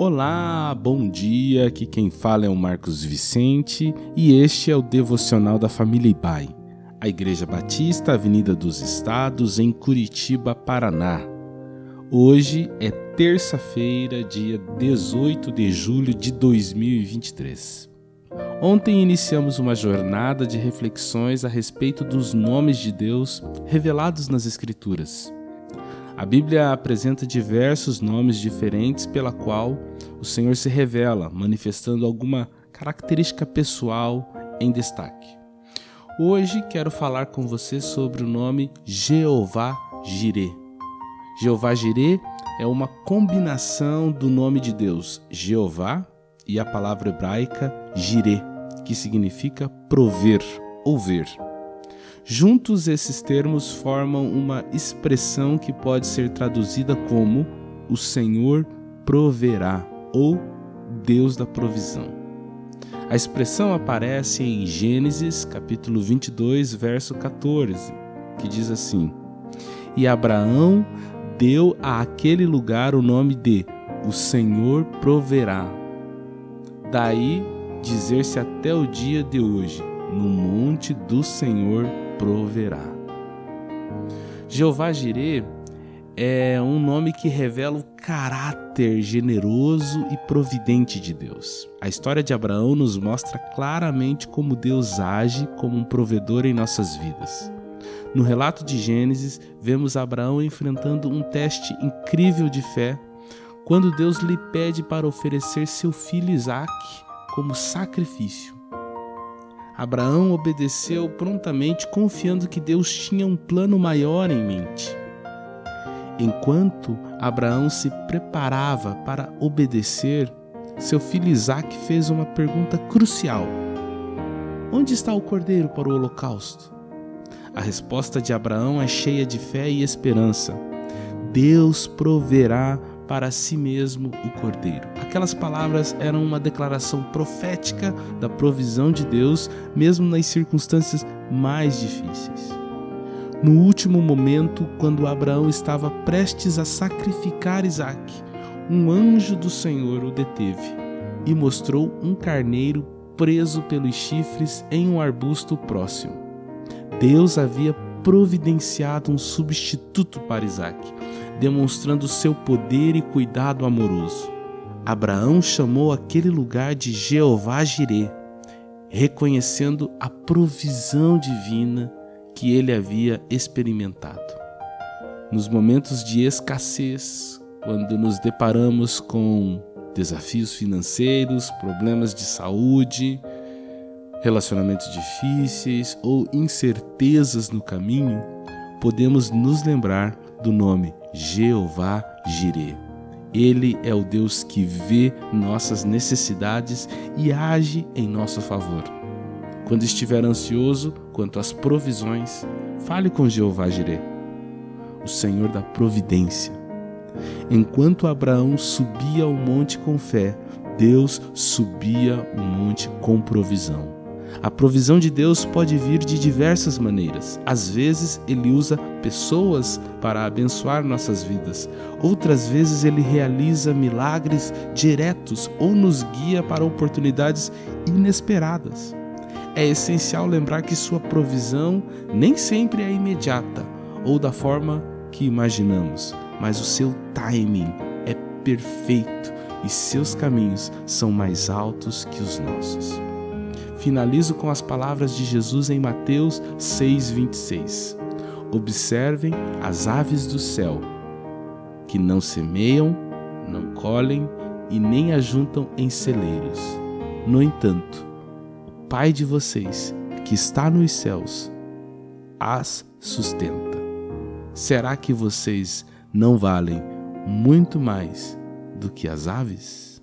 Olá, bom dia. Aqui quem fala é o Marcos Vicente e este é o devocional da família Ibai, a Igreja Batista, Avenida dos Estados, em Curitiba, Paraná. Hoje é terça-feira, dia 18 de julho de 2023. Ontem iniciamos uma jornada de reflexões a respeito dos nomes de Deus revelados nas Escrituras. A Bíblia apresenta diversos nomes diferentes pela qual o Senhor se revela, manifestando alguma característica pessoal em destaque. Hoje quero falar com você sobre o nome Jeová Jireh. Jeová Jireh é uma combinação do nome de Deus Jeová e a palavra hebraica Jireh, que significa prover ou ver. Juntos, esses termos formam uma expressão que pode ser traduzida como o Senhor proverá ou Deus da provisão. A expressão aparece em Gênesis, capítulo 22, verso 14, que diz assim: E Abraão deu a aquele lugar o nome de O Senhor proverá. Daí dizer-se até o dia de hoje: No monte do Senhor proverá. Jeová Jireh é um nome que revela o caráter generoso e providente de Deus. A história de Abraão nos mostra claramente como Deus age como um provedor em nossas vidas. No relato de Gênesis, vemos Abraão enfrentando um teste incrível de fé quando Deus lhe pede para oferecer seu filho Isaque como sacrifício. Abraão obedeceu prontamente, confiando que Deus tinha um plano maior em mente. Enquanto Abraão se preparava para obedecer, seu filho Isaac fez uma pergunta crucial: Onde está o cordeiro para o holocausto? A resposta de Abraão é cheia de fé e esperança. Deus proverá para si mesmo o cordeiro. Aquelas palavras eram uma declaração profética da provisão de Deus, mesmo nas circunstâncias mais difíceis. No último momento, quando Abraão estava prestes a sacrificar Isaac, um anjo do Senhor o deteve e mostrou um carneiro preso pelos chifres em um arbusto próximo. Deus havia providenciado um substituto para Isaac, demonstrando seu poder e cuidado amoroso. Abraão chamou aquele lugar de Jeová Jireh, reconhecendo a provisão divina que ele havia experimentado. Nos momentos de escassez, quando nos deparamos com desafios financeiros, problemas de saúde, relacionamentos difíceis ou incertezas no caminho, podemos nos lembrar do nome Jeová Jireh. Ele é o Deus que vê nossas necessidades e age em nosso favor. Quando estiver ansioso quanto às provisões, fale com Jeová Jireh, o Senhor da providência. Enquanto Abraão subia o monte com fé, Deus subia o monte com provisão. A provisão de Deus pode vir de diversas maneiras. Às vezes, Ele usa pessoas para abençoar nossas vidas. Outras vezes, Ele realiza milagres diretos ou nos guia para oportunidades inesperadas. É essencial lembrar que Sua provisão nem sempre é imediata ou da forma que imaginamos, mas o seu timing é perfeito e seus caminhos são mais altos que os nossos. Finalizo com as palavras de Jesus em Mateus 6:26. Observem as aves do céu, que não semeiam, não colhem e nem ajuntam em celeiros. No entanto, Pai de vocês, que está nos céus, as sustenta. Será que vocês não valem muito mais do que as aves?